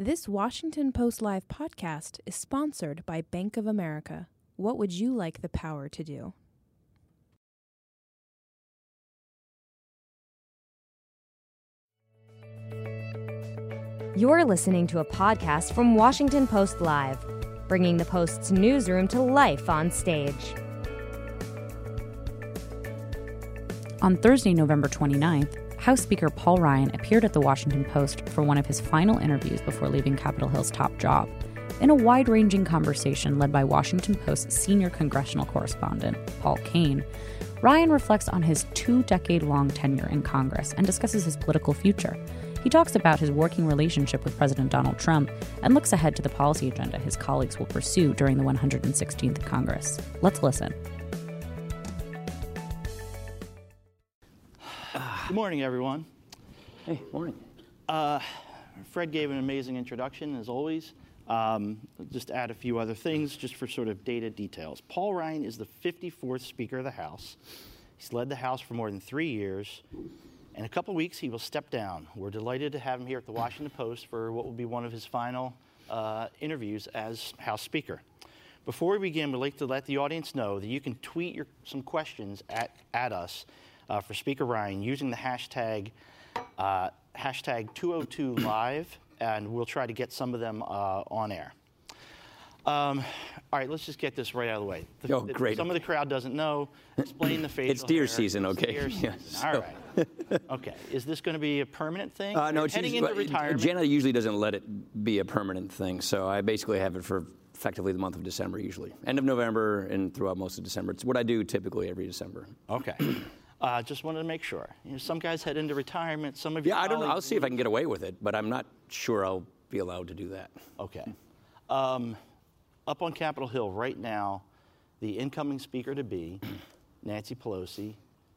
This Washington Post Live podcast is sponsored by Bank of America. What would you like the power to do? You're listening to a podcast from Washington Post Live, bringing the Post's newsroom to life on stage. On Thursday, November 29th, House Speaker Paul Ryan appeared at the Washington Post for one of his final interviews before leaving Capitol Hill's top job. In a wide ranging conversation led by Washington Post senior congressional correspondent Paul Kane, Ryan reflects on his two decade long tenure in Congress and discusses his political future. He talks about his working relationship with President Donald Trump and looks ahead to the policy agenda his colleagues will pursue during the 116th Congress. Let's listen. Good morning, everyone. Hey, morning. Uh, Fred gave an amazing introduction, as always. Um, just add a few other things, just for sort of data details. Paul Ryan is the 54th Speaker of the House. He's led the House for more than three years. In a couple weeks, he will step down. We're delighted to have him here at the Washington Post for what will be one of his final uh, interviews as House Speaker. Before we begin, we'd like to let the audience know that you can tweet your, some questions at, at us uh, for Speaker Ryan using the hashtag uh, hashtag 202live, and we'll try to get some of them uh, on air. Um, all right, let's just get this right out of the way. The, Oh, great. Some of the crowd doesn't know. Explain the facial It's deer hair. season, okay? deer Yeah, season. All so- right. okay. Is this going to be a permanent thing? Uh, no, it's heading usually, into retirement. Jenna usually doesn't let it be a permanent thing, so I basically have it for effectively the month of December usually. End of November and throughout most of December. It's what I do typically every December. Okay. Uh, just wanted to make sure. You know, some guys head into retirement. Some of you. Yeah, I don't know. I'll see if I can get away with it, but I'm not sure I'll be allowed to do that. Okay. Um, up on Capitol Hill right now, the incoming Speaker to be, Nancy Pelosi,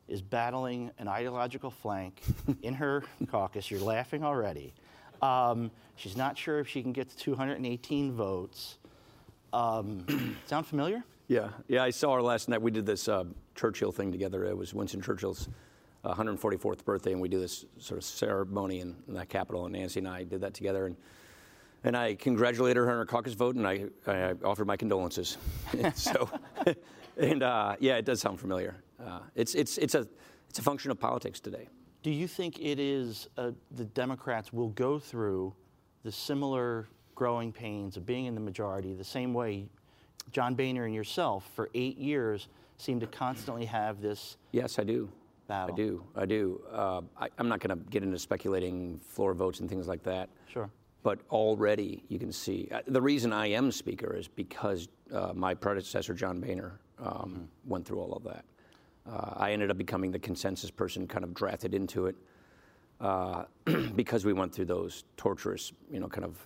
is battling an ideological flank in her caucus. You're laughing already. Um, she's not sure if she can get to 218 votes. Um, sound familiar? Yeah, yeah. I saw her last night. We did this uh, Churchill thing together. It was Winston Churchill's uh, 144th birthday, and we do this sort of ceremony in, in that Capitol. And Nancy and I did that together, and and I congratulated her on her caucus vote, and I, I offered my condolences. so, and uh, yeah, it does sound familiar. Uh, it's it's it's a it's a function of politics today. Do you think it is uh, the Democrats will go through the similar growing pains of being in the majority the same way John Boehner and yourself for eight years seem to constantly have this Yes, I do. battle? I do. I do. Uh, I, I'm not going to get into speculating floor votes and things like that. Sure. But already you can see uh, the reason I am speaker is because uh, my predecessor John Boehner um, went through all of that. Uh, I ended up becoming the consensus person, kind of drafted into it uh, because we went through those torturous, you know, kind of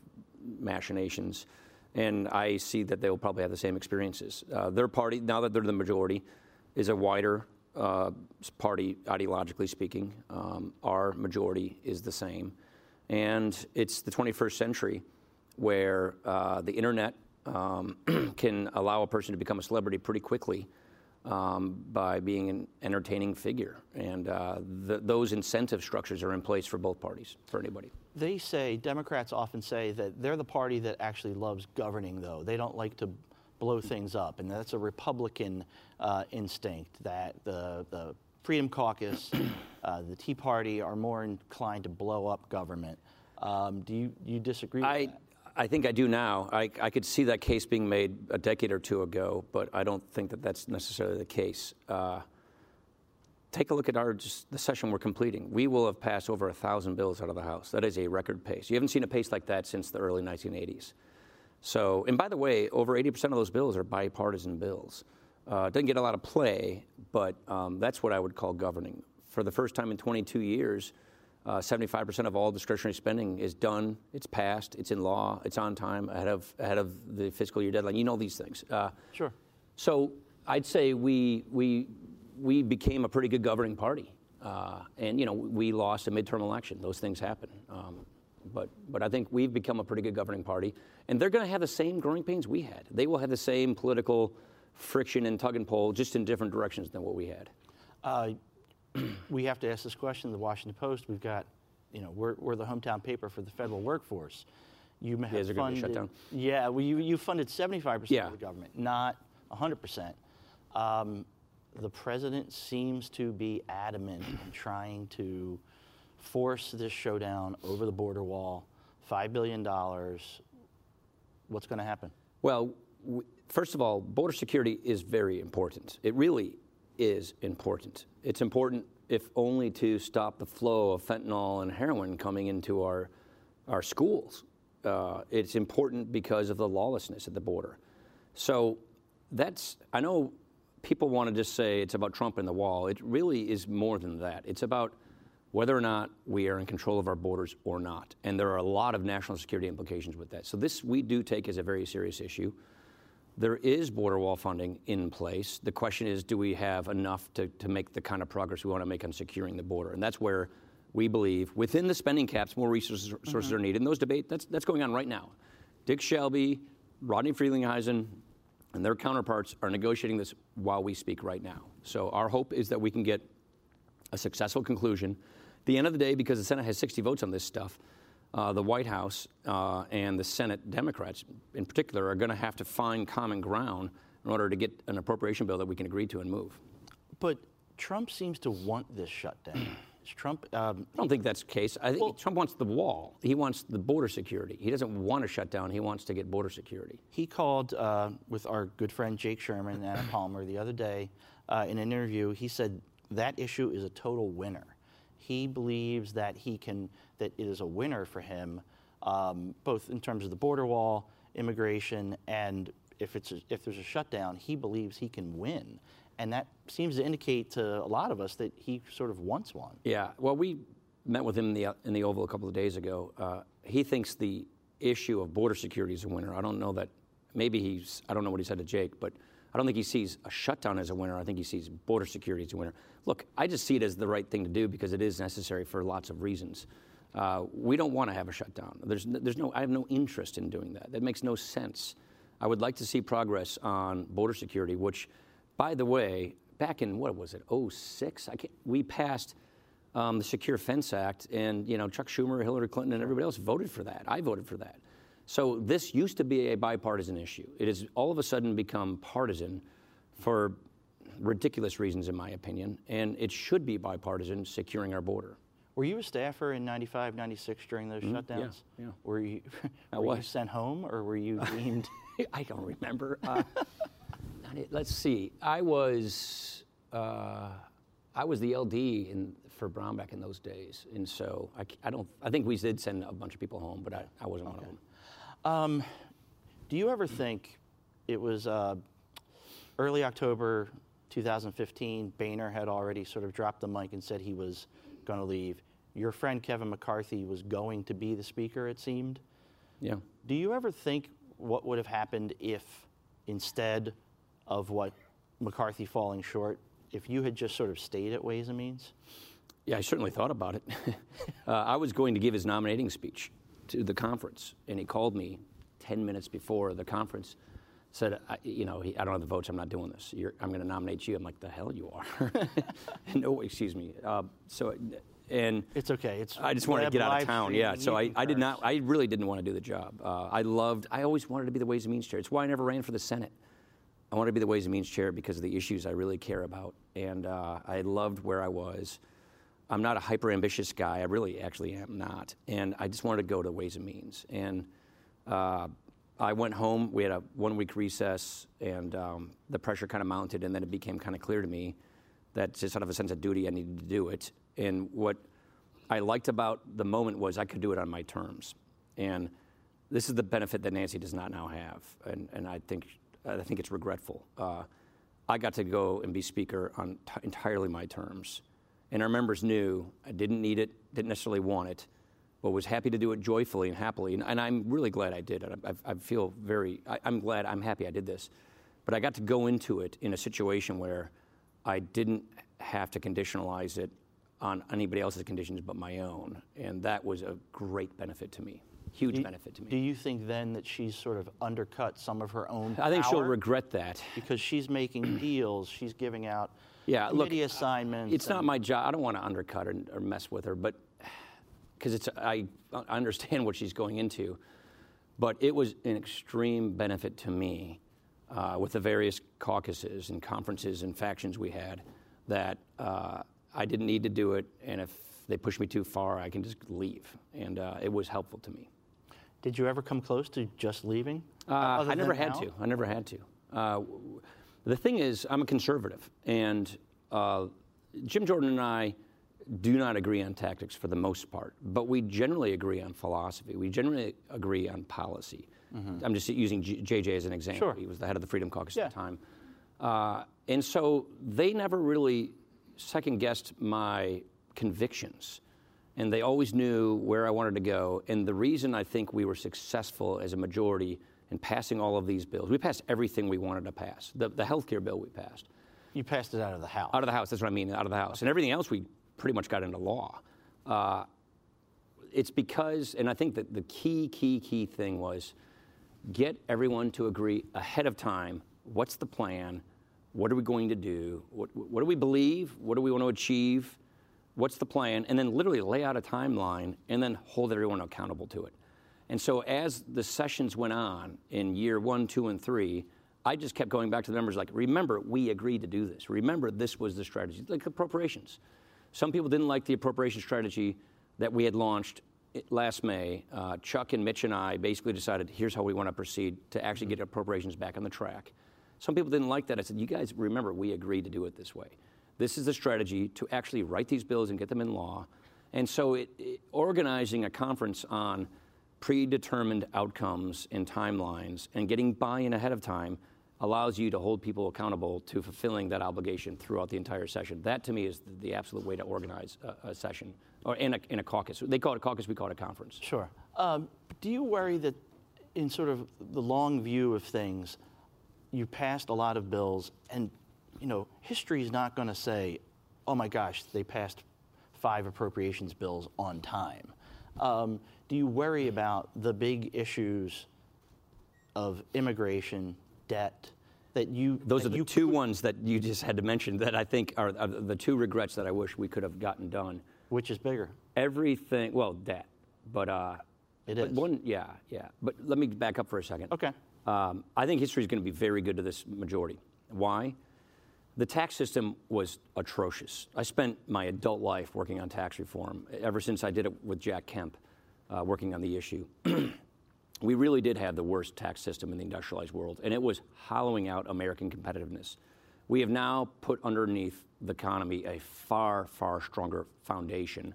machinations. And I see that they will probably have the same experiences. Uh, their party, now that they're the majority, is a wider uh, party ideologically speaking. Um, our majority is the same. And it's the 21st century where uh, the internet um, can allow a person to become a celebrity pretty quickly um, by being an entertaining figure. And uh, th- those incentive structures are in place for both parties, for anybody. They say, Democrats often say that they're the party that actually loves governing, though. They don't like to blow things up. And that's a Republican uh, instinct that the, the Freedom Caucus, uh, the Tea Party are more inclined to blow up government. Um, do you, you disagree with I, that? I think I do now. I, I could see that case being made a decade or two ago, but I don't think that that's necessarily the case. Uh, take a look at our just the session we're completing. We will have passed over a thousand bills out of the House. That is a record pace. You haven't seen a pace like that since the early 1980s. So, and by the way, over 80% of those bills are bipartisan bills. Uh, doesn't get a lot of play, but um, that's what I would call governing. For the first time in 22 years, Uh, 75% of all discretionary spending is done. It's passed. It's in law. It's on time ahead of ahead of the fiscal year deadline. You know these things. Uh, Sure. so I'd say we we we became a pretty good governing party, uh, and you know we lost a midterm election. Those things happen. Um, but but I think we've become a pretty good governing party, and they're going to have the same growing pains we had. They will have the same political friction and tug and pull, just in different directions than what we had. Uh, we have to ask this question. The Washington Post. We've got, you know, we're, we're the hometown paper for the federal workforce. You have is there gonna be a funded, shutdown? Yeah, well, you, you funded 75% Yeah. of the government, not 100%. Um, the president seems to be adamant in trying to force this showdown over the border wall. $5 billion. What's going to happen? Well, w- first of all, border security is very important. It really is important. It's important, if only to stop the flow of fentanyl and heroin coming into our, our schools. Uh, it's important because of the lawlessness at the border. So that's, I know people want to just say it's about Trump and the wall. It really is more than that. It's about whether or not we are in control of our borders or not. And there are a lot of national security implications with that. So this we do take as a very serious issue. There is border wall funding in place. The question is, do we have enough to, to make the kind of progress we want to make on securing the border? And that's where we believe, within the spending caps, more resources, resources are mm-hmm. needed. And those debate that's that's going on right now. Dick Shelby, Rodney Frelinghuysen, and their counterparts are negotiating this while we speak right now. So our hope is that we can get a successful conclusion. At the end of the day, because the Senate has 60 votes on this stuff, uh, the White House uh, and the Senate Democrats, in particular, are going to have to find common ground in order to get an appropriation bill that we can agree to and move. But Trump seems to want this shutdown. Trump, um, I don't think that's the case. I think Trump wants the wall. He wants the border security. He doesn't want to shut down. He wants to get border security. he called uh, with our good friend Jake Sherman and Anna Palmer the other day uh, in an interview. He said that issue is a total winner. He believes that he can, that it is a winner for him, um, both in terms of the border wall, immigration, and if it's a, if there's a shutdown, he believes he can win, and that seems to indicate to a lot of us that he sort of wants one. Yeah. Well, we met with him in the in the Oval a couple of days ago. Uh, he thinks the issue of border security is a winner. I don't know that. Maybe he's. I don't know what he said to Jake, but I don't think he sees a shutdown as a winner. I think he sees border security as a winner. Look, I just see it as the right thing to do because it is necessary for lots of reasons. Uh, we don't want to have a shutdown. There's, there's no. I have no interest in doing that. That makes no sense. I would like to see progress on border security, which, by the way, back in what was it, 06? I can't, we passed um, the Secure Fence Act, and you know Chuck Schumer, Hillary Clinton, and everybody else voted for that. I voted for that. So this used to be a bipartisan issue. It has all of a sudden become partisan for ridiculous reasons, in my opinion, and it should be bipartisan, securing our border. Were you a staffer in 95, 96 during those shutdowns? Mm-hmm. yeah. Were you, I were you was. sent home or were you deemed? I don't remember. Uh, let's see. I was uh, I was the LD in, for Brownback in those days, and so I, I don't. I think we did send a bunch of people home, but I, I wasn't one of them. Um, do you ever think it was uh, early October 2015? Boehner had already sort of dropped the mic and said he was going to leave. Your friend Kevin McCarthy was going to be the speaker, it seemed. Yeah. Do you ever think what would have happened if, instead of what McCarthy falling short, if you had just sort of stayed at Ways and Means? Yeah, I certainly thought about it. uh, I was going to give his nominating speech to the conference, and he called me 10 minutes before the conference. Said, I, you know, he, I don't have the votes. I'm not doing this. You're, I'm going to nominate you. I'm like, the hell you are. no, excuse me. Uh, so, and It's okay. It's I just wanted to get out of town. Yeah. So I, I did not. I really didn't want to do the job. Uh, I loved. I always wanted to be the Ways and Means chair. It's why I never ran for the Senate. I wanted to be the Ways and Means chair because of the issues I really care about, and uh, I loved where I was. I'm not a hyper ambitious guy. I really actually am not, and I just wanted to go to Ways and Means. And uh, I went home. We had a one week recess, and um, the pressure kind of mounted, and then it became kind of clear to me that just out of a sense of duty, I needed to do it. And what I liked about the moment was I could do it on my terms. And this is the benefit that Nancy does not now have, and, and I think I think it's regretful. Uh, I got to go and be speaker on t- entirely my terms, And our members knew I didn't need it, didn't necessarily want it, but was happy to do it joyfully and happily. And, and I'm really glad I did. I, I, I feel very, I, I'm glad, I'm happy I did this. But I got to go into it in a situation where I didn't have to conditionalize it on anybody else's conditions but my own. And that was a great benefit to me, huge benefit to me. Do you think then that she's sort of undercut some of her own I think she'll regret that. because she's making deals, she's giving out Yeah, look, committee assignments. It's not my job. I don't want to undercut her or mess with her, but because it's I I understand what she's going into, but it was an extreme benefit to me uh, with the various caucuses and conferences and factions we had that uh, I didn't need to do it, and if they push me too far, I can just leave, and uh, it was helpful to me. Did you ever come close to just leaving? Uh, I never had now? to. I never had to. Uh, the thing is, I'm a conservative, and uh, Jim Jordan and I do not agree on tactics for the most part, but we generally agree on philosophy. We generally agree on policy. I'm just using JJ as an example. Mm-hmm. Sure. He was the head of the Freedom Caucus Yeah. at the time. Uh, and so they never really second guessed my convictions. And they always knew where I wanted to go. And the reason I think we were successful as a majority in passing all of these bills, we passed everything we wanted to pass. The, the health care bill we passed. You passed it out of the house. Out of the House, that's what I mean, out of the House. And everything else we pretty much got into law. Uh, it's because, and I think that the key, key, key thing was get everyone to agree ahead of time what's the plan, what are we going to do, what, what do we believe, what do we want to achieve, what's the plan, and then literally lay out a timeline and then hold everyone accountable to it. And so as the sessions went on in year one, two, and three, I just kept going back to the numbers like, remember, we agreed to do this. Remember, this was the strategy, like appropriations. Some people didn't like the appropriation strategy that we had launched last May. Uh, Chuck and Mitch and I basically decided here's how we want to proceed to actually get appropriations back on the track. Some people didn't like that. I said, you guys remember, we agreed to do it this way. This is the strategy to actually write these bills and get them in law. And so it, it- organizing a conference on predetermined outcomes and timelines and getting buy-in ahead of time allows you to hold people accountable to fulfilling that obligation throughout the entire session. That to me is the, the absolute way to organize a, a session or in a, in a caucus. They call it a caucus, we call it a conference. Sure. Um, do you worry that, in sort of the long view of things, you passed a lot of bills, and you know history is not going to say, "Oh my gosh, they passed five appropriations bills on time." Um, do you worry about the big issues of immigration, debt, that you Those that are the you two ones that you just had to mention that I think are, are the two regrets that I wish we could have gotten done. which is bigger? Everything, well, debt, but uh, It but is. one, yeah, yeah. But let me back up for a second. Okay. Um, I think history is going to be very good to this majority. Why? The tax system was atrocious. I spent my adult life working on tax reform ever since I did it with Jack Kemp, uh, working on the issue. we really did have the worst tax system in the industrialized world, and it was hollowing out American competitiveness. We have now put underneath the economy a far, far stronger foundation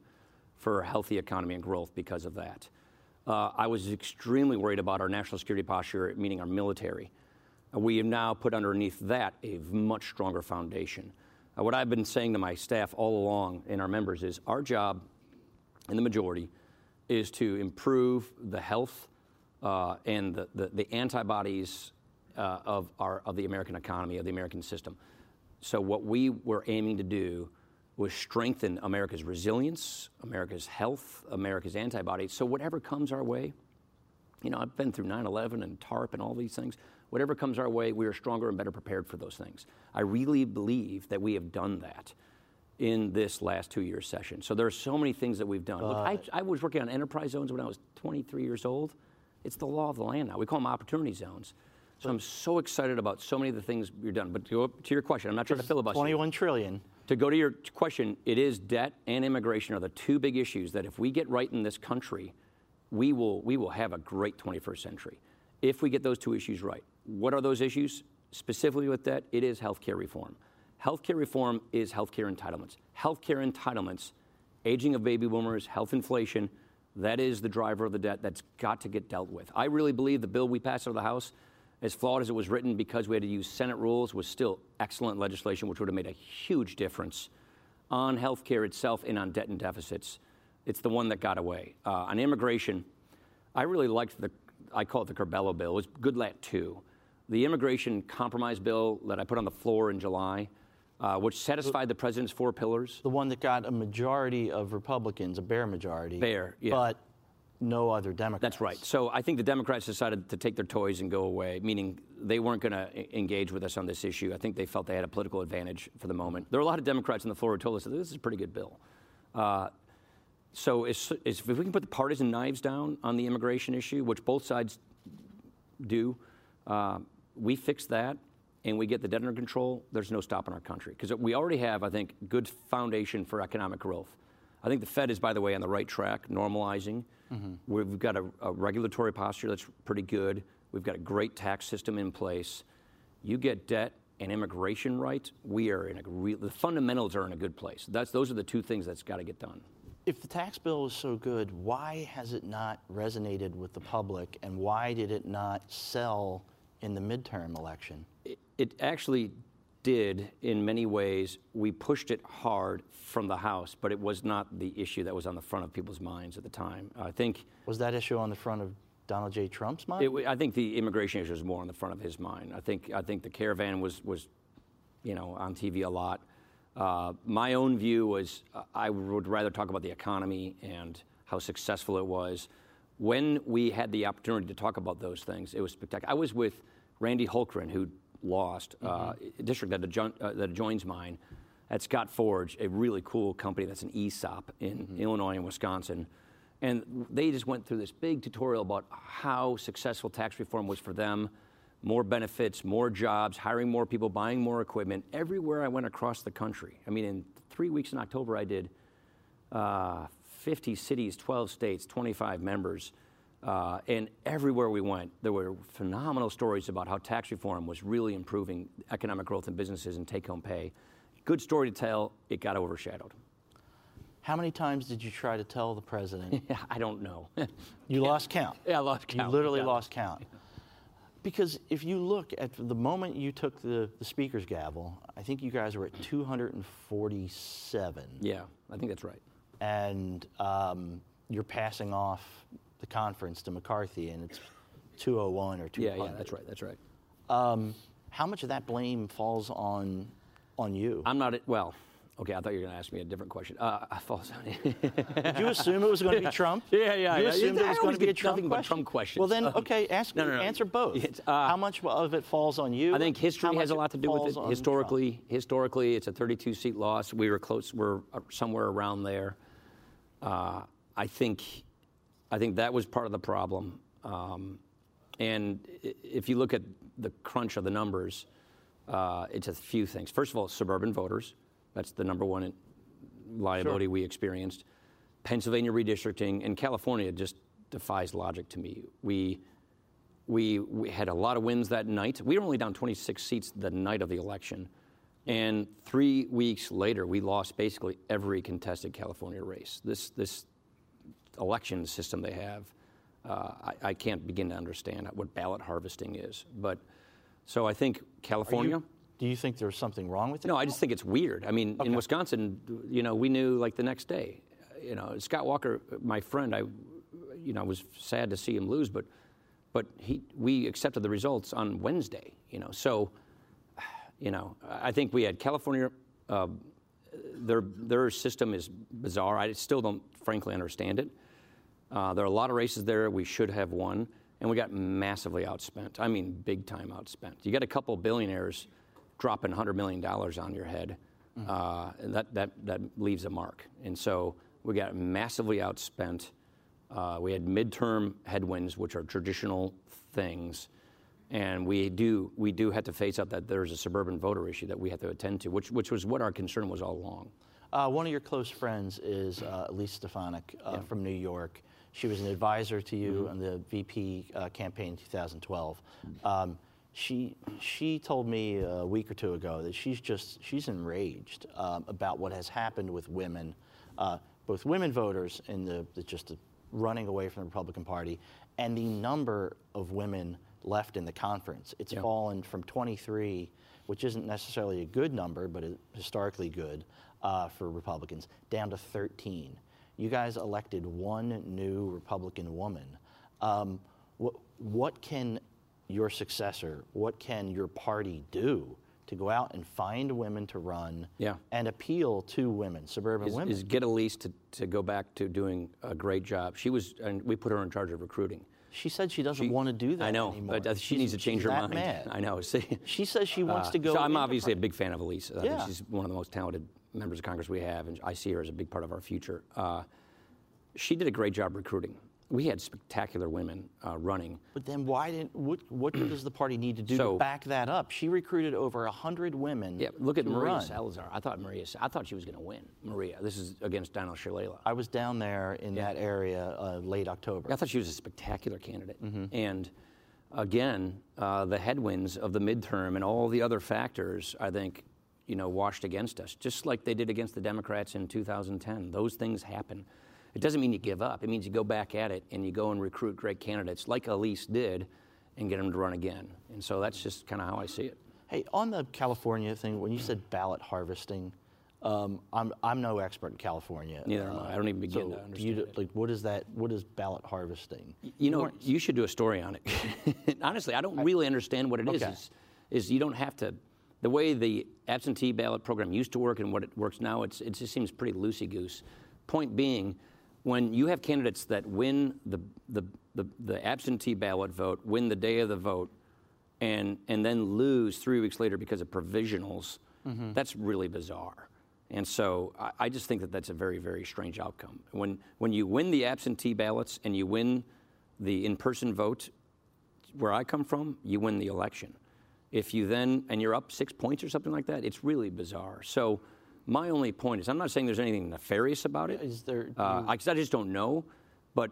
for a healthy economy and growth because of that. Uh, I was extremely worried about our national security posture, meaning our military. We have now put underneath that a much stronger foundation. Uh, what I've been saying to my staff all along and our members is our job in the majority is to improve the health uh, and the, antibodies uh, of, our, of the American economy, of the American system. So, what we were aiming to do was strengthen America's resilience, America's health, America's antibodies. So, whatever comes our way, you know, I've been through 9 11 and TARP and all these things. Whatever comes our way, we are stronger and better prepared for those things. I really believe that we have done that in this last two year session. So there are so many things that we've done. Look, I, I was working on enterprise zones when I was 23 years old. It's the law of the land now. We call them opportunity zones. So I'm so excited about so many of the things we've done. But to go to your question, I'm not trying to filibuster. 21 trillion. To go to your question, it is debt and immigration are the two big issues that if we get right in this country, we will, we will have a great 21st century. If we get those two issues right. What are those issues? Specifically with debt, it is healthcare reform. Healthcare reform is healthcare entitlements. Healthcare entitlements, aging of baby boomers, health inflation, that is the driver of the debt that's got to get dealt with. I really believe the bill we passed out of the House, as flawed as it was written because we had to use Senate rules, was still excellent legislation, which would have made a huge difference on health care itself and on debt and deficits. It's the one that got away. Uh, on immigration, I really liked the, I call it the Curbelo bill. It was Goodlatte 2. The immigration compromise bill that I put on the floor in July, uh, which satisfied the president's four pillars. The one that got a majority of Republicans, a bare majority. Bare, yeah. But no other Democrats. That's right. So I think the Democrats decided to take their toys and go away, meaning they weren't going to engage with us on this issue. I think they felt they had a political advantage for the moment. There are a lot of Democrats on the floor who told us that this is a pretty good bill. Uh, so if we can put the partisan knives down on the immigration issue, which both sides do, uh, we fix that and we get the debt under control, there's no stopping our country. Because we already have, I think, good foundation for economic growth. I think the Fed is, by the way, on the right track, normalizing. Mm-hmm. We've got a, a, regulatory posture that's pretty good. We've got a great tax system in place. You get debt and immigration right, we are in a real, the fundamentals are in a good place. That's, those are the two things that's got to get done. If the tax bill is so good, why has it not resonated with the public and why did it not sell in the midterm election? It, it actually did in many ways. We pushed it hard from the House, but it was not the issue that was on the front of people's minds at the time. I think. Was that issue on the front of Donald J. Trump's mind? It, I think the immigration issue was more on the front of his mind. I think I think the caravan was was, you know, on TV a lot. Uh, my own view was I would rather talk about the economy and how successful it was. When we had the opportunity to talk about those things, it was spectacular. I was with Randy Hultgren, who lost, uh, mm-hmm. uh, a district that, adjo- uh, that adjoins mine, at Scot Forge, a really cool company that's an ESOP in mm-hmm. Illinois and Wisconsin. And they just went through this big tutorial about how successful tax reform was for them more benefits, more jobs, hiring more people, buying more equipment, everywhere I went across the country. I mean, in three weeks in October, I did uh, 50 cities, 12 states, 25 members. Uh, and everywhere we went, there were phenomenal stories about how tax reform was really improving economic growth in businesses and take home pay. Good story to tell, it got overshadowed. How many times did you try to tell the president? I don't know. you lost count. Yeah, I lost count. You literally lost count. Because if you look at the moment you took the, the speaker's gavel, I think you guys were at 247. Yeah, I think that's right. And um, you're passing off the conference to McCarthy, and it's 201 or 200. Yeah, yeah, that's right. That's right. Um, how much of that blame falls on on you? I'm not well. Okay, I thought you were going to ask me a different question. Uh, falls on. You. Did you assume it was going to be Trump? Yeah, yeah. You yeah. assumed yeah, it was going to be a Trump nothing question? but Trump questions. Well, then, okay, ask, no, no, no. answer both. Uh, How much of it falls on you? I think history has a lot to do with it. Historically, Trump? historically, it's a 32 seat loss. We were close. We're somewhere around there. Uh, I think I think that was part of the problem. Um, and if you look at the crunch of the numbers, uh, it's a few things. First of all, suburban voters. That's the number one liability we experienced. Pennsylvania redistricting and California just defies logic to me. We, we, we had a lot of wins that night. We were only down 26 seats the night of the election. And three weeks later, we lost basically every contested California race. This, this election system they have, uh, I, I, can't begin to understand what ballot harvesting is. But so I think California. You, do you think there's something wrong with it? No, I just think it's weird. I mean, okay. in Wisconsin, you know, we knew like the next day. You know, Scott Walker, my friend, I, you know, was sad to see him lose, but, but he, we accepted the results on Wednesday. You know, so, you know, I think we had California. Uh, their their system is bizarre. I still don't, frankly, understand it. Uh, there are a lot of races there we should have won, and we got massively outspent. I mean, big time outspent. You got a couple billionaires dropping $100 million on your head, mm-hmm. uh, and that, that, that leaves a mark. And so we got massively outspent. Uh, we had midterm headwinds, which are traditional things. And we do, we do have to face up that there's a suburban voter issue that we have to attend to, which, which was what our concern was all along. Uh, one of your close friends is uh, Elise Stefanik uh, yeah. from New York. She was an advisor to you mm-hmm. on the VP uh, campaign in 2012. Um, she she told me a week or two ago that she's just she's enraged um, about what has happened with women, uh, both women voters in the, the just the running away from the Republican Party, and the number of women left in the conference. It's fallen from 23, which isn't necessarily a good number, but historically good, uh, for Republicans, down to 13. You guys elected one new Republican woman. Um, what, what can your successor, what can your party do to go out and find women to run Yeah. and appeal to women, suburban is, women? is get Elise to, to go back to doing a great job. She was, and we put her in charge of recruiting. She said she doesn't She- want to do that I know, anymore. but uh, she She's- needs to change her mind. mad. I know. See, She says she wants Uh, to go. So I'm obviously a big fan of Elise. I think Yeah. she's one of the most talented members of Congress we have, and I see her as a big part of our future. Uh, she did a great job recruiting. We had spectacular women uh, running. But then why didn't? What, what does the party need to do So- to back that up? She recruited over hundred women. Yeah, look at Maria run. Salazar. I thought Maria. I thought she was going to win. Maria. This is against Donna Shalala. I was down there in that area uh, late October. I thought she was a spectacular candidate. Mm-hmm. And again, uh, the headwinds of the midterm and all the other factors, I think, you know, washed against us, just like they did against the Democrats in 2010. Those things happen. It doesn't mean you give up. It means you go back at it and you go and recruit great candidates, like Elise did, and get them to run again. And so that's just kind of how I see it. Hey, on the California thing, when you said ballot harvesting, um, I'm I'm no expert in California. Neither am I. I don't even begin so to you, understand it. Like, what is that? What is ballot harvesting? You know, you should do a story on it. Honestly, I don't really understand what it is. Okay. Is, is you don't have to. The way the absentee ballot program used to work and what it works now, it's, it just seems pretty loosey goose. Point being, when you have candidates that win the, the, the, the absentee ballot vote, win the day of the vote, and, and then lose three weeks later because of provisionals, mm-hmm. that's really bizarre. And so I, I just think that that's a very, very strange outcome. When, when you win the absentee ballots and you win the in person vote, where I come from, you win the election. If you then, and you're up six points or something like that, it's really bizarre. So my only point is, I'm not saying there's anything nefarious about it. Is there- Uh, I, I just don't know, but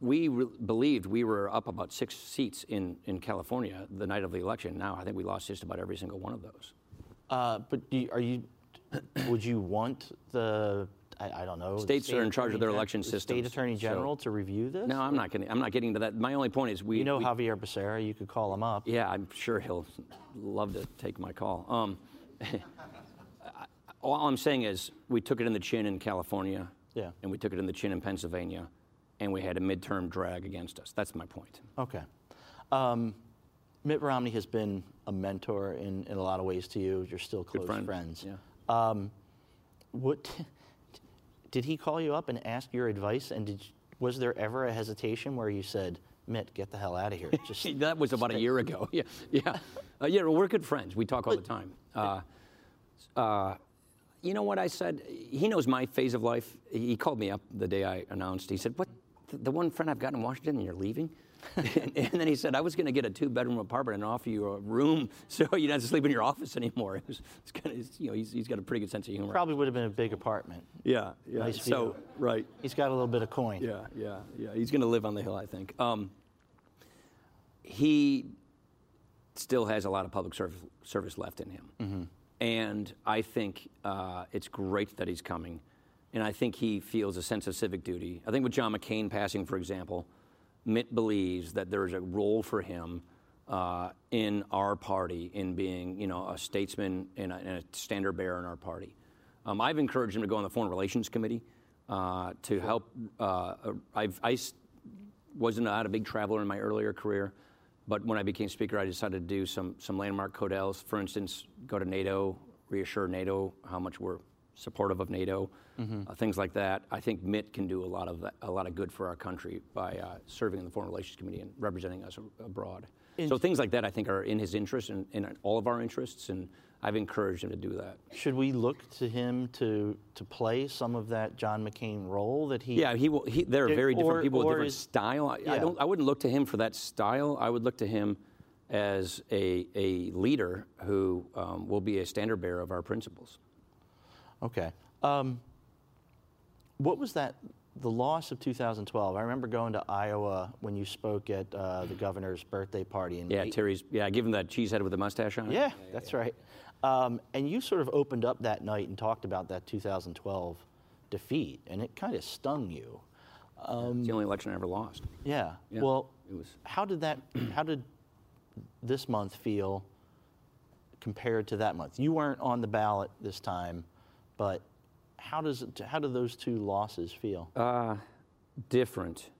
we re- believed we were up about six seats in, in California the night of the election. Now I think we lost just about every single one of those. Uh, but do you, are you? would you want the? I, I don't know. States state are in charge of attorney their election the State attorney so- general to review this? No, I'm not getting. I'm not getting to that. My only point is we. You know we- Xavier Becerra. You could call him up. Yeah, I'm sure he'll love to take my call. Um, all I'm saying is we took it in the chin in California, Yeah. and we took it in the chin in Pennsylvania, and we had a midterm drag against us. That's my point. Okay. Um, Mitt Romney has been a mentor in, in a lot of ways to you. You're still close friend, friends. yeah. Um, what did he call you up and ask your advice? And did was there ever a hesitation where you said, "Mitt, get the hell out of here"? Just that was about a year ago. Yeah, yeah, uh, yeah. well, We're good friends. We talk all the time. Uh, uh, you know what I said? He knows my phase of life. He called me up the day I announced. He said, "What? The, one friend I've got in Washington, and you're leaving?" and, and then he said, "I was going to get a two-bedroom apartment and offer you a room so you don't have to sleep in your office anymore." It was, it's kind of, you know, he's, he's got a pretty good sense of humor. probably would have been a big apartment. Yeah, yeah. Nice so, view. right. He's got a little bit of coin. Yeah, yeah, yeah. He's going to live on the hill, I think. Um, he still has a lot of public service, service left in him. And I think uh, it's great that he's coming. And I think he feels a sense of civic duty. I think with John McCain passing, for example, Mitt believes that there is a role for him uh, in our party in being, you know, a statesman and a, and a standard bearer in our party. Um, I've encouraged him to go on the Foreign Relations Committee uh, to help. Uh, I've, I s- wasn't not a big traveler in my earlier career, but when I became Speaker, I decided to do some some landmark codels. For instance, go to NATO, reassure NATO how much we're supportive of NATO, uh, things like that. I think Mitt can do a lot of that, a lot of good for our country by uh, serving in the Foreign Relations Committee and representing us abroad. so things like that, I think, are in his interest and in all of our interests, and I've encouraged him to do that. Should we look to him to to play some of that John McCain role that he? Yeah, he will. He, there are It- very different or- people with different is- style. I, I don't. I wouldn't look to him for that style. I would look to him as a a leader who um, will be a standard bearer of our principles. Okay. Um, what was that? The loss of 2012. I remember going to Iowa when you spoke at uh, the governor's birthday party. And Yeah, Terry's. Yeah, give him that cheesehead with the mustache on it. Yeah, that's right. Um, and you sort of opened up that night and talked about that 2012 defeat, and it kind of stung you. It's the only election I ever lost. Yeah. Yeah, well, it was- how did that? How did this month feel compared to that month? You weren't on the ballot this time, but how does it, how do those two losses feel? Uh, different.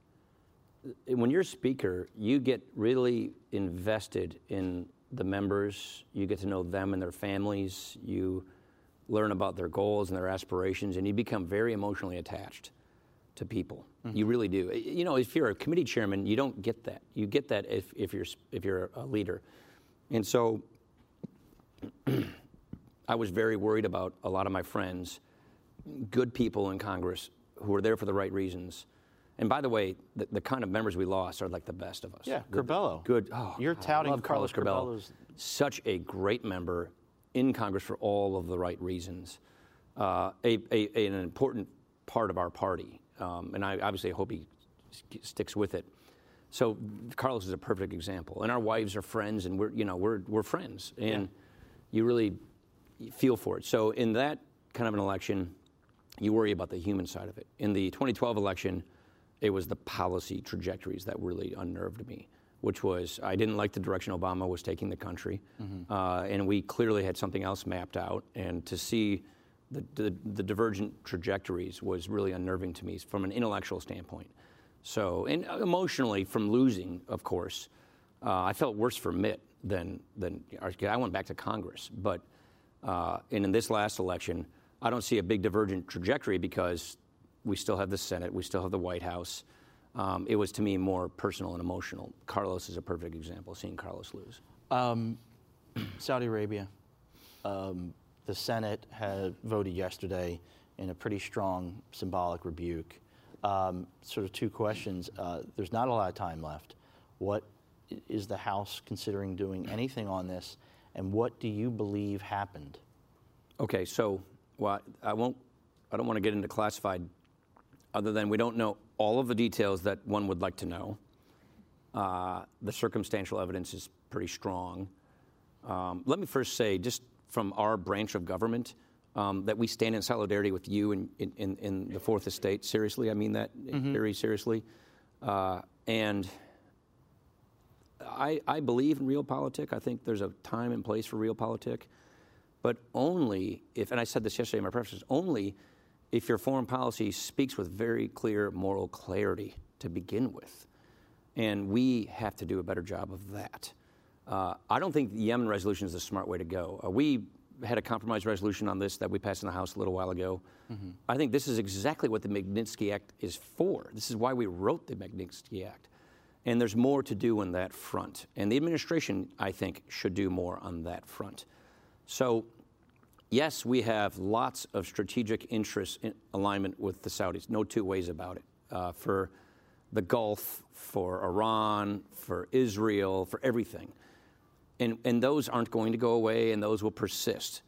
When you're speaker, you get really invested in the members. You get to know them and their families. You learn about their goals and their aspirations, and you become very emotionally attached to people. You mm-hmm. really do. You know, if you're a committee chairman, you don't get that. You get that if, if you're if you're a leader, and so I was very worried about a lot of my friends, good people in Congress who were there for the right reasons. And by the way, the, the kind of members we lost are like the best of us. Yeah, The- Curbelo. Good. Oh, You're God, I touting love Carlos Carlos Curbelo. Such a great member in Congress for all of the right reasons. Uh, a, a, an important part of our party. Um, and I obviously hope he sticks with it. So Carlos is a perfect example. And our wives are friends, and we're, you know, we're, we're friends. And you really feel for it. So in that kind of an election, you worry about the human side of it. In the 2012 election, it was the policy trajectories that really unnerved me, which was I didn't like the direction Obama was taking the country, uh, and we clearly had something else mapped out. And to see the, the, the divergent trajectories was really unnerving to me from an intellectual standpoint. So, and emotionally, from losing, of course, uh, I felt worse for Mitt than than I went back to Congress. But uh, and in this last election, I don't see a big divergent trajectory because we still have the Senate, we still have the White House. Um, it was to me more personal and emotional. Carlos is a perfect example. Seeing Carlos lose. Saudi Arabia. Um, the Senate had voted yesterday in a pretty strong symbolic rebuke. Um, sort of two questions. Uh, there's not a lot of time left. What is the House considering doing anything on this? And what do you believe happened? Okay, so well, I won't. I don't want to get into classified, other than we don't know all of the details that one would like to know. Uh, the circumstantial evidence is pretty strong. Um, let me first say, just from our branch of government, um, that we stand in solidarity with you in, in, in, the Fourth Estate. Seriously, I mean that very seriously. Uh, and I, I believe in realpolitik. I think there's a time and place for realpolitik, but only if, and I said this yesterday in my prefaces, only if your foreign policy speaks with very clear moral clarity to begin with. And we have to do a better job of that. Uh, I don't think the Yemen resolution is the smart way to go. Uh, we had a compromise resolution on this that we passed in the House a little while ago. I think this is exactly what the Magnitsky Act is for. This is why we wrote the Magnitsky Act. And there's more to do on that front. And the administration, I think, should do more on that front. So, yes, we have lots of strategic interests in alignment with the Saudis, no two ways about it. Uh, for the Gulf, for Iran, for Israel, for everything. And, and those aren't going to go away and those will persist.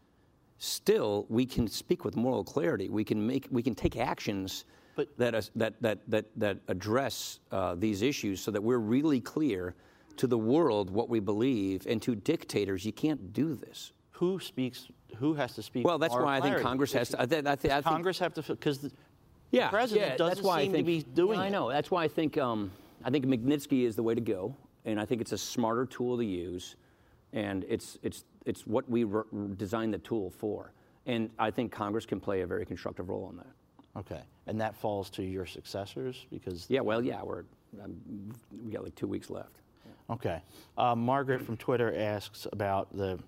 Still, we can speak with moral clarity. We can, make, we can take actions But- that, that, that, that, that address uh, these issues so that we're really clear to the world what we believe and to dictators, you can't do this. Who speaks? Who has to speak? Well, that's why I think? Congress has to. I, th- I, th- I think Congress have to because the, yeah, the president yeah, doesn't seem think, to be doing Yeah, I it. know. That's why I think um, I think Magnitsky is the way to go, and I think it's a smarter tool to use, and it's it's it's what we re- designed the tool for, and I think Congress can play a very constructive role on that. Okay, and that falls to your successors because Yeah, well, yeah, we're um, we got like two weeks left. Okay. Uh, Margaret from Twitter asks about the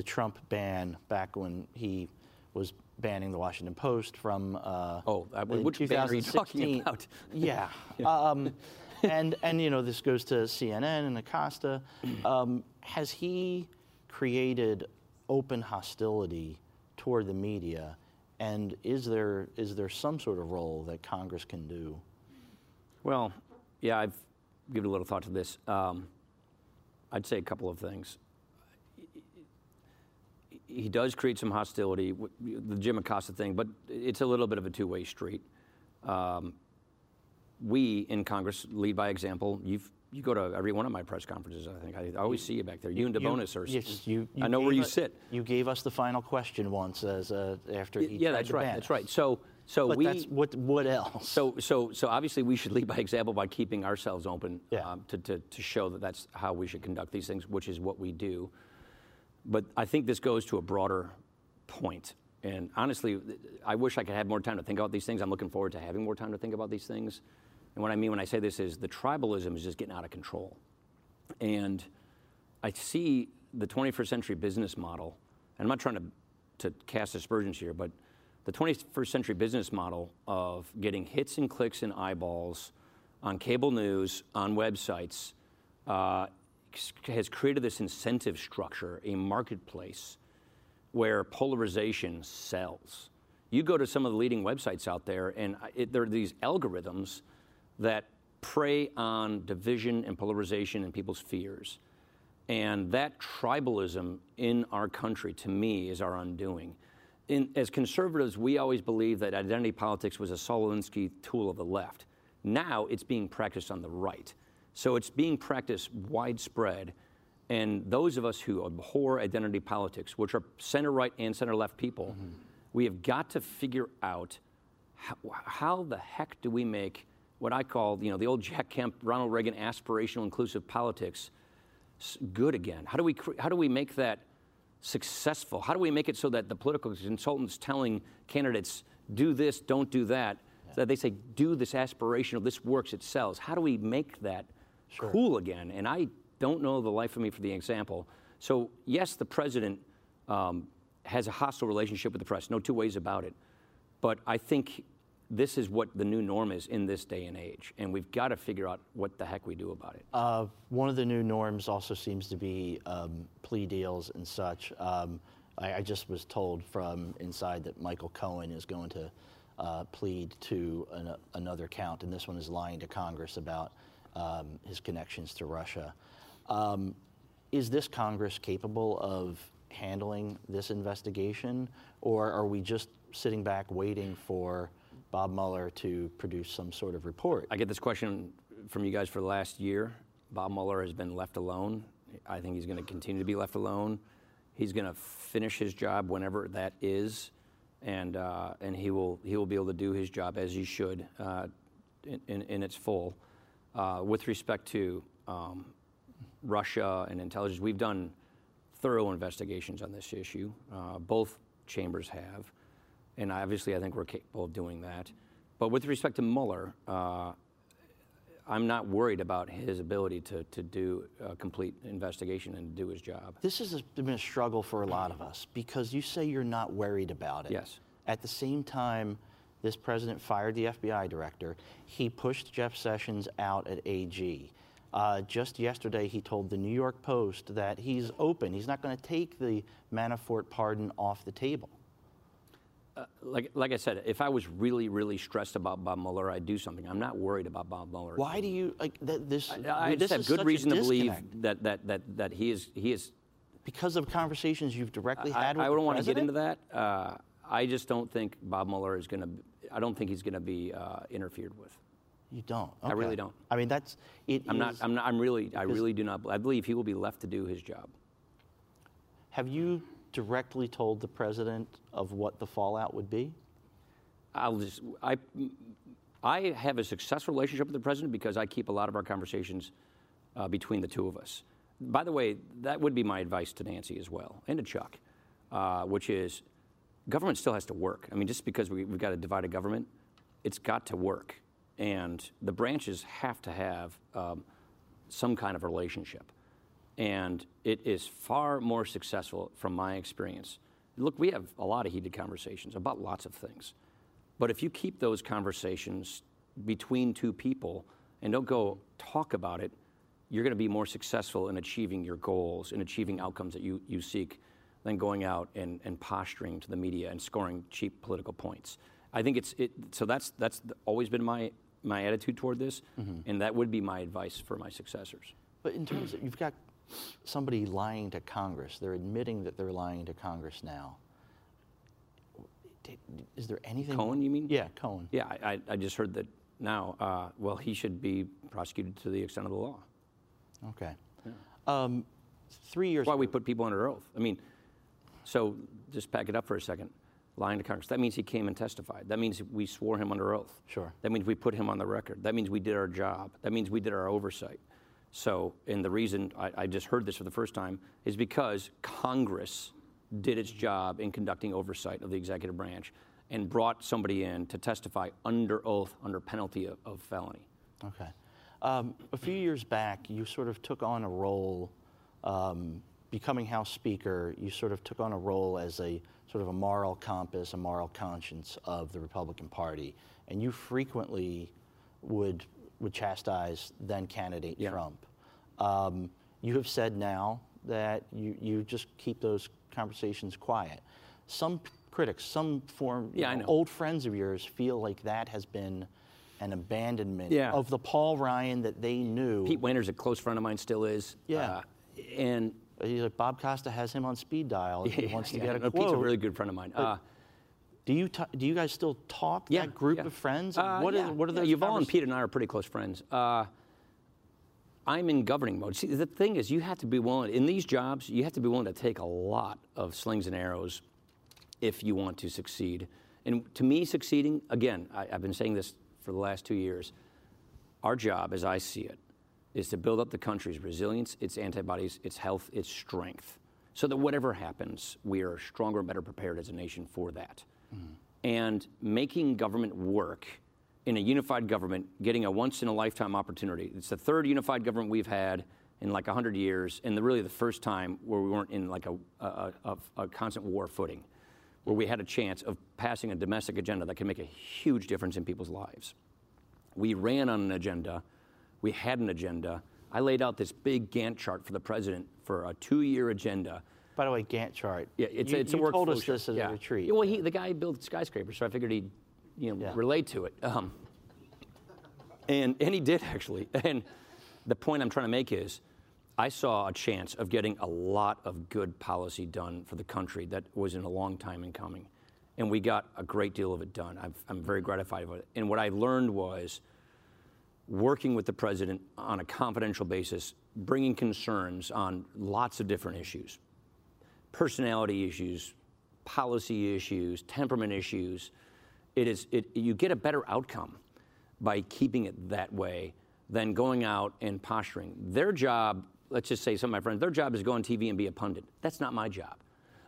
the Trump ban back when he was banning the Washington Post from. Uh, Oh, uh, in which ban are you talking 2016. about? Yeah. Um, and and you know this goes to CNN and Acosta. Um, has he created open hostility toward the media? And is there is there some sort of role that Congress can do? Well, yeah, I've given a little thought to this. Um, I'd say a couple of things. He does create some hostility, the Jim Acosta thing, but it's a little bit of a two-way street. Um, we in Congress lead by example. You've you go to every one of my press conferences. I think I, I always see you back there. You, and DeBonis are. yes, you, I know where you us- sit. You gave us the final question once as uh, after yeah, that's right. That's right. So so But we. that's what what else? So, so, so obviously, we should lead by example by keeping ourselves open Yeah. um, to, to, to show that that's how we should conduct these things, which is what we do. But I think this goes to a broader point. And honestly, I wish I could have more time to think about these things. I'm looking forward to having more time to think about these things. And what I mean when I say this is the tribalism is just getting out of control. And I see the 21st century business model, and I'm not trying to, to cast aspersions here, but the 21st century business model of getting hits and clicks and eyeballs on cable news, on websites, uh, has created this incentive structure, a marketplace where polarization sells. You go to some of the leading websites out there, and it, there are these algorithms that prey on division and polarization and people's fears. And that tribalism in our country, to me, is our undoing. In, as conservatives, we always believed that identity politics was a Saul Alinsky tool of the left. Now it's being practiced on the right. So it's being practiced widespread. And those of us who abhor identity politics, which are center right and center left people, mm-hmm. we have got to figure out how, how, the heck do we make what I call, you know, the old Jack Kemp, Ronald Reagan aspirational inclusive politics good again? How do we, how do we make that successful? How do we make it so that the political consultants telling candidates, do this, don't do that, yeah. so that they say, do this aspirational, this works, it sells. How do we make that sure. cool again? And I don't know the life of me for the example. So, yes, the president um, has a hostile relationship with the press, no two ways about it. But I think this is what the new norm is in this day and age, and we've got to figure out what the heck we do about it. Uh, one of the new norms also seems to be um, plea deals and such. Um, I, I, just was told from inside that Michael Cohen is going to uh, plead to an, another count, and this one is lying to Congress about um, his connections to Russia. Um, is this Congress capable of handling this investigation, or are we just sitting back waiting for? Bob Mueller to produce some sort of report. I get this question from you guys for the last year. Bob Mueller has been left alone. I think he's going to continue to be left alone. He's going to finish his job whenever that is, and uh, and he will he will be able to do his job as he should uh, in, in, in, its full. Uh, with respect to um, Russia and intelligence, we've done thorough investigations on this issue. Uh, both chambers have and obviously I think we're capable of doing that. But with respect to Mueller, uh, I'm not worried about his ability to, to do a complete investigation and do his job. This has been a struggle for a lot of us because you say you're not worried about it. Yes. At the same time, this president fired the FBI director. He pushed Jeff Sessions out at AG. Uh, just yesterday, he told the New York Post that he's open. He's not going to take the Manafort pardon off the table. Uh, like, like I said, if I was really, really stressed about Bob Mueller, I'd do something. I'm not worried about Bob Mueller. Why do you like th- this? I, I this have good reason to believe that, that, that, that he is he is because of conversations you've directly had I, with I don't want to get into that. Uh, I just don't think Bob Mueller is going to. I don't think he's going to be uh, interfered with. You don't. Okay. I really don't. I mean, that's it. I'm not. I'm not. I'm really. I really do not. I believe he will be left to do his job. Have you directly told the president of what the fallout would be? I'll just, I, I have a successful relationship with the president because I keep a lot of our conversations uh, between the two of us. By the way, that would be my advice to Nancy as well, and to Chuck, uh, which is government still has to work. I mean, just because we, have got a divided government, it's got to work. And the branches have to have um, some kind of relationship. And it is far more successful from my experience. Look, we have a lot of heated conversations about lots of things. But if you keep those conversations between two people and don't go talk about it, you're going to be more successful in achieving your goals and achieving outcomes that you, you seek than going out and, and posturing to the media and scoring cheap political points. I think it's it, so that's that's always been my my attitude toward this, mm-hmm. and that would be my advice for my successors. But in terms of you've got somebody lying to Congress, they're admitting that they're lying to Congress now is there anything? Cohen, you mean? Yeah, Cohen. Yeah, I, I just heard that now. Uh, well, he should be prosecuted to the extent of the law. Okay. Yeah. Um, three years. That's why we put people under oath. I mean, so just pack it up for a second. Lying to Congress. That means he came and testified. That means we swore him under oath. Sure. That means we put him on the record. That means we did our job. That means we did our oversight. So, and the reason I, I just heard this for the first time is because Congress did its job in conducting oversight of the executive branch and brought somebody in to testify under oath under penalty of, of felony. Okay. Um, a few years back, you sort of took on a role, um, becoming House Speaker, you sort of took on a role as a sort of a moral compass, a moral conscience of the Republican Party. And you frequently would, would chastise then candidate Yeah. Trump. Um, you have said now that you, you just keep those conversations quiet. Some critics, some form, Yeah, know. old friends of yours feel like that has been an abandonment Yeah. of the Paul Ryan that they knew. Pete Wehner's a close friend of mine, still is. Yeah. Uh, and He's like, Bob Costa has him on speed dial. If he Yeah, wants to yeah, get a no, quote. Pete's a really good friend of mine. Uh, do you do you guys still talk? yeah, that group yeah. of friends. Uh, what are yeah, what are yeah, those? Yuval and Pete and I are pretty close friends. Uh, I'm in governing mode. See, the thing is, you have to be willing in these jobs. You have to be willing to take a lot of slings and arrows if you want to succeed. And to me, succeeding again, I, I've been saying this for the last two years. Our job, as I see it, is to build up the country's resilience, its antibodies, its health, its strength, so that whatever happens, we are stronger and better prepared as a nation for that. Mm-hmm. And making government work in a unified government, getting a once in a lifetime opportunity. It's the third unified government we've had in like 100 years, and the, really the first time where we weren't in like a, a, a, a constant war footing, where we had a chance of passing a domestic agenda that can make a huge difference in people's lives. We ran on an agenda. We had an agenda. I laid out this big Gantt chart for the president for a two-year agenda. By the way, Gantt chart. Yeah, it's, you, it's you a work told us this at yeah. a retreat. Yeah, well, he, the guy built skyscrapers, so I figured he'd, you know, Yeah. relate to it. Um, and and he did actually. And the point I'm trying to make is, I saw a chance of getting a lot of good policy done for the country that was in a long time in coming, and we got a great deal of it done. I've, I'm very gratified with it. And what I learned was working with the president on a confidential basis, bringing concerns on lots of different issues personality issues, policy issues, temperament issues. It is, it, you get a better outcome by keeping it that way than going out and posturing. Their job, let's just say some of my friends, their job is go on TV and be a pundit. That's not my job.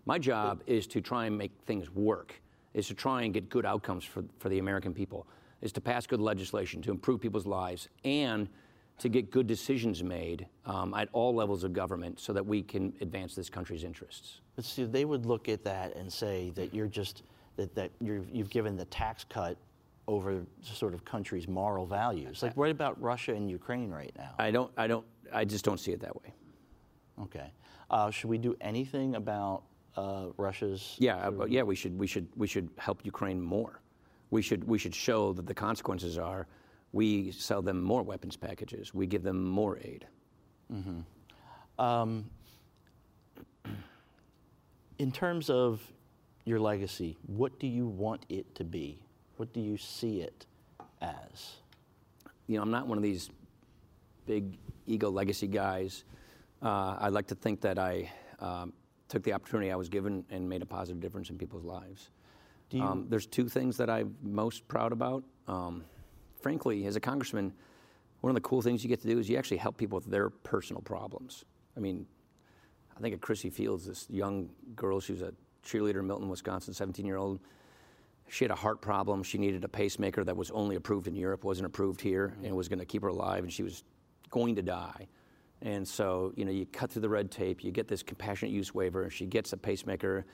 My job is to try and make things work, is to try and get good outcomes for, for the American people, is to pass good legislation, to improve people's lives, and to get good decisions made um, at all levels of government so that we can advance this country's interests. But see, they would look at that and say that you're just that, that you're, you've given the tax cut over sort of country's moral values. Like, what about Russia and Ukraine right now? I don't, I don't, I just don't see it that way. Okay. Uh, should we do anything about uh, Russia's? Yeah, uh, yeah, we should, we should, we should help Ukraine more. We should, we should show that the consequences are we sell them more weapons packages, we give them more aid. In terms of your legacy, what do you want it to be? What do you see it as? you know, I'm not one of these big ego legacy guys. Uh, I like to think that I um, took the opportunity I was given and made a positive difference in people's lives. You, Um, there's two things that I'm most proud about. Um, frankly, as a congressman, one of the cool things you get to do is you actually help people with their personal problems. I mean, I think of Chrissy Fields, this young girl. She was a cheerleader in Milton, Wisconsin, 17 year old. She had a heart problem. She needed a pacemaker that was only approved in Europe, wasn't approved here, and was going to keep her alive, and she was going to die. And so, you know, you cut through the red tape, you get this compassionate use waiver, and she gets a pacemaker.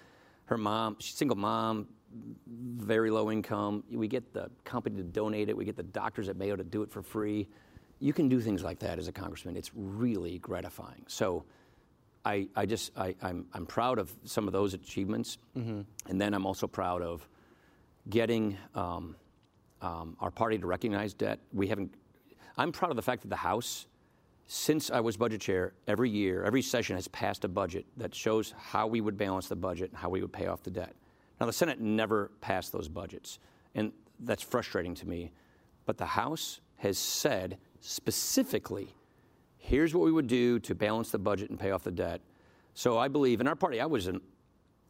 Her mom, she's a single mom, very low income. We get the company to donate it, we get the doctors at Mayo to do it for free. You can do things like that as a congressman. It's really gratifying. So, I, I just I, I'm, I'm proud of some of those achievements, and then I'm also proud of getting um, um, our party to recognize debt. We haven't. I'm proud of the fact that the House, since I was budget chair, every year, every session has passed a budget that shows how we would balance the budget and how we would pay off the debt. Now the Senate never passed those budgets, and that's frustrating to me. But the House has said specifically here's what we would do to balance the budget and pay off the debt. So I believe in our party. I was an,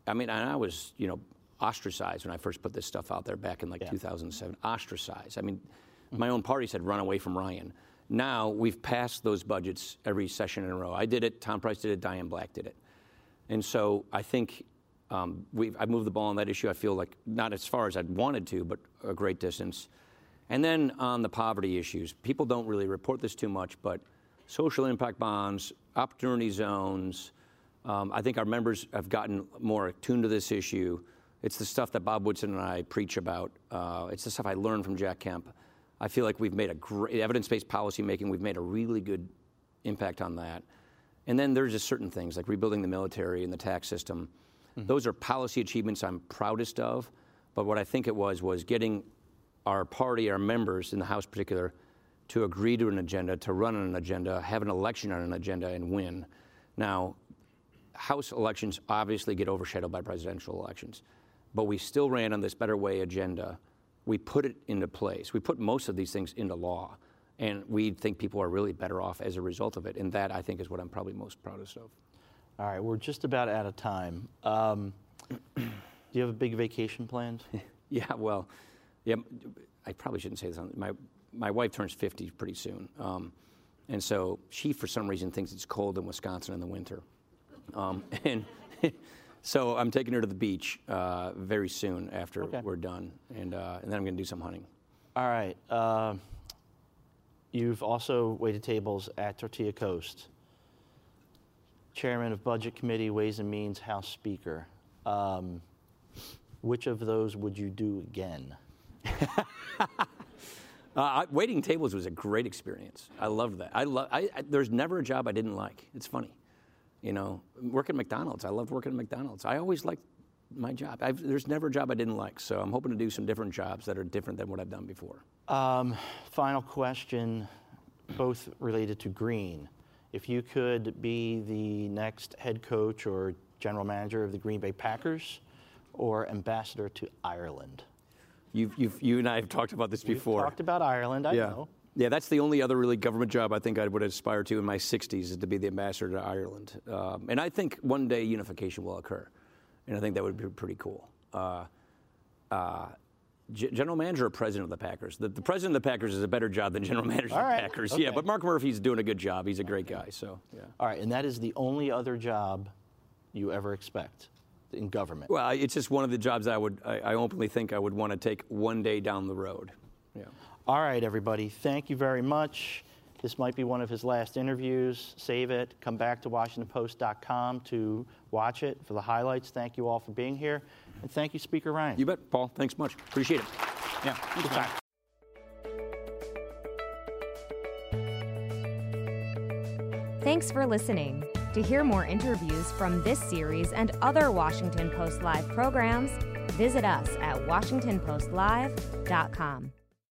I mean, and I was, you know, ostracized when I first put this stuff out there back in like 2007. Ostracized. I mean, my own party said run away from Ryan. Now we've passed those budgets every session in a row. I did it. Tom Price did it. Diane Black did it. And so I think Um, we've, I moved the ball on that issue. I feel like not as far as I'd wanted to, but a great distance. And then on the poverty issues, people don't really report this too much, but social impact bonds, opportunity zones. Um, I think our members have gotten more attuned to this issue. It's the stuff that Bob Woodson and I preach about. Uh, it's the stuff I learned from Jack Kemp. I feel like we've made a great evidence-based policy making. We've made a really good impact on that. And then there's just certain things like rebuilding the military and the tax system. Mm-hmm. Those are policy achievements I'm proudest of. But what I think it was was getting our party, our members in the House, in particular, to agree to an agenda, to run on an agenda, have an election on an agenda, and win. Now, House elections obviously get overshadowed by presidential elections, but we still ran on this Better Way agenda. We put it into place. We put most of these things into law, and we think people are really better off as a result of it. And that, I think, is what I'm probably most proudest of. All right, we're just about out of time. Um, do you have a big vacation planned? yeah, well, yeah, I probably shouldn't say this. On, my my wife turns 50 pretty soon, um, and so she, for some reason, thinks it's cold in Wisconsin in the winter, um, and so I'm taking her to the beach uh, very soon after okay. we're done, and uh, and then I'm going to do some hunting. All right. Uh, you've also waited tables at Tortilla Coast chairman of Budget Committee, Ways and Means, House Speaker. Um, which of those would you do again? uh, waiting tables was a great experience. I loved that. I love. I, I, there's never a job I didn't like. It's funny, you know. Working at McDonald's, I loved working at McDonald's. I always liked my job. I've, there's never a job I didn't like. So I'm hoping to do some different jobs that are different than what I've done before. Um, final question, both related to green if you could be the next head coach or general manager of the Green Bay Packers or ambassador to Ireland? You've, you've, you and I have talked about this We've before. talked about Ireland, I yeah. know. Yeah, that's the only other really government job I think I would aspire to in my 60s is to be the ambassador to Ireland. Um, and I think one day unification will occur. And I think that would be pretty cool. Uh, uh, general manager or president of the Packers? The, the, president of the Packers is a better job than general manager of the right. Packers. Okay. Yeah, but Mark Murphy's doing a good job. He's a great guy. So yeah. All right, and that is the only other job you ever expect in government. Well, it's just one of the jobs I would I, I openly think I would want to take one day down the road. Yeah. All right, everybody. Thank you very much. This might be one of his last interviews. Save it. Come back to WashingtonPost.com to watch it for the highlights. Thank you all for being here. And thank you, Speaker Ryan. You bet, Paul. Thanks much. Appreciate it. Yeah, good time. Thanks for listening. To hear more interviews from this series and other Washington Post Live programs, visit us at WashingtonPostLive.com.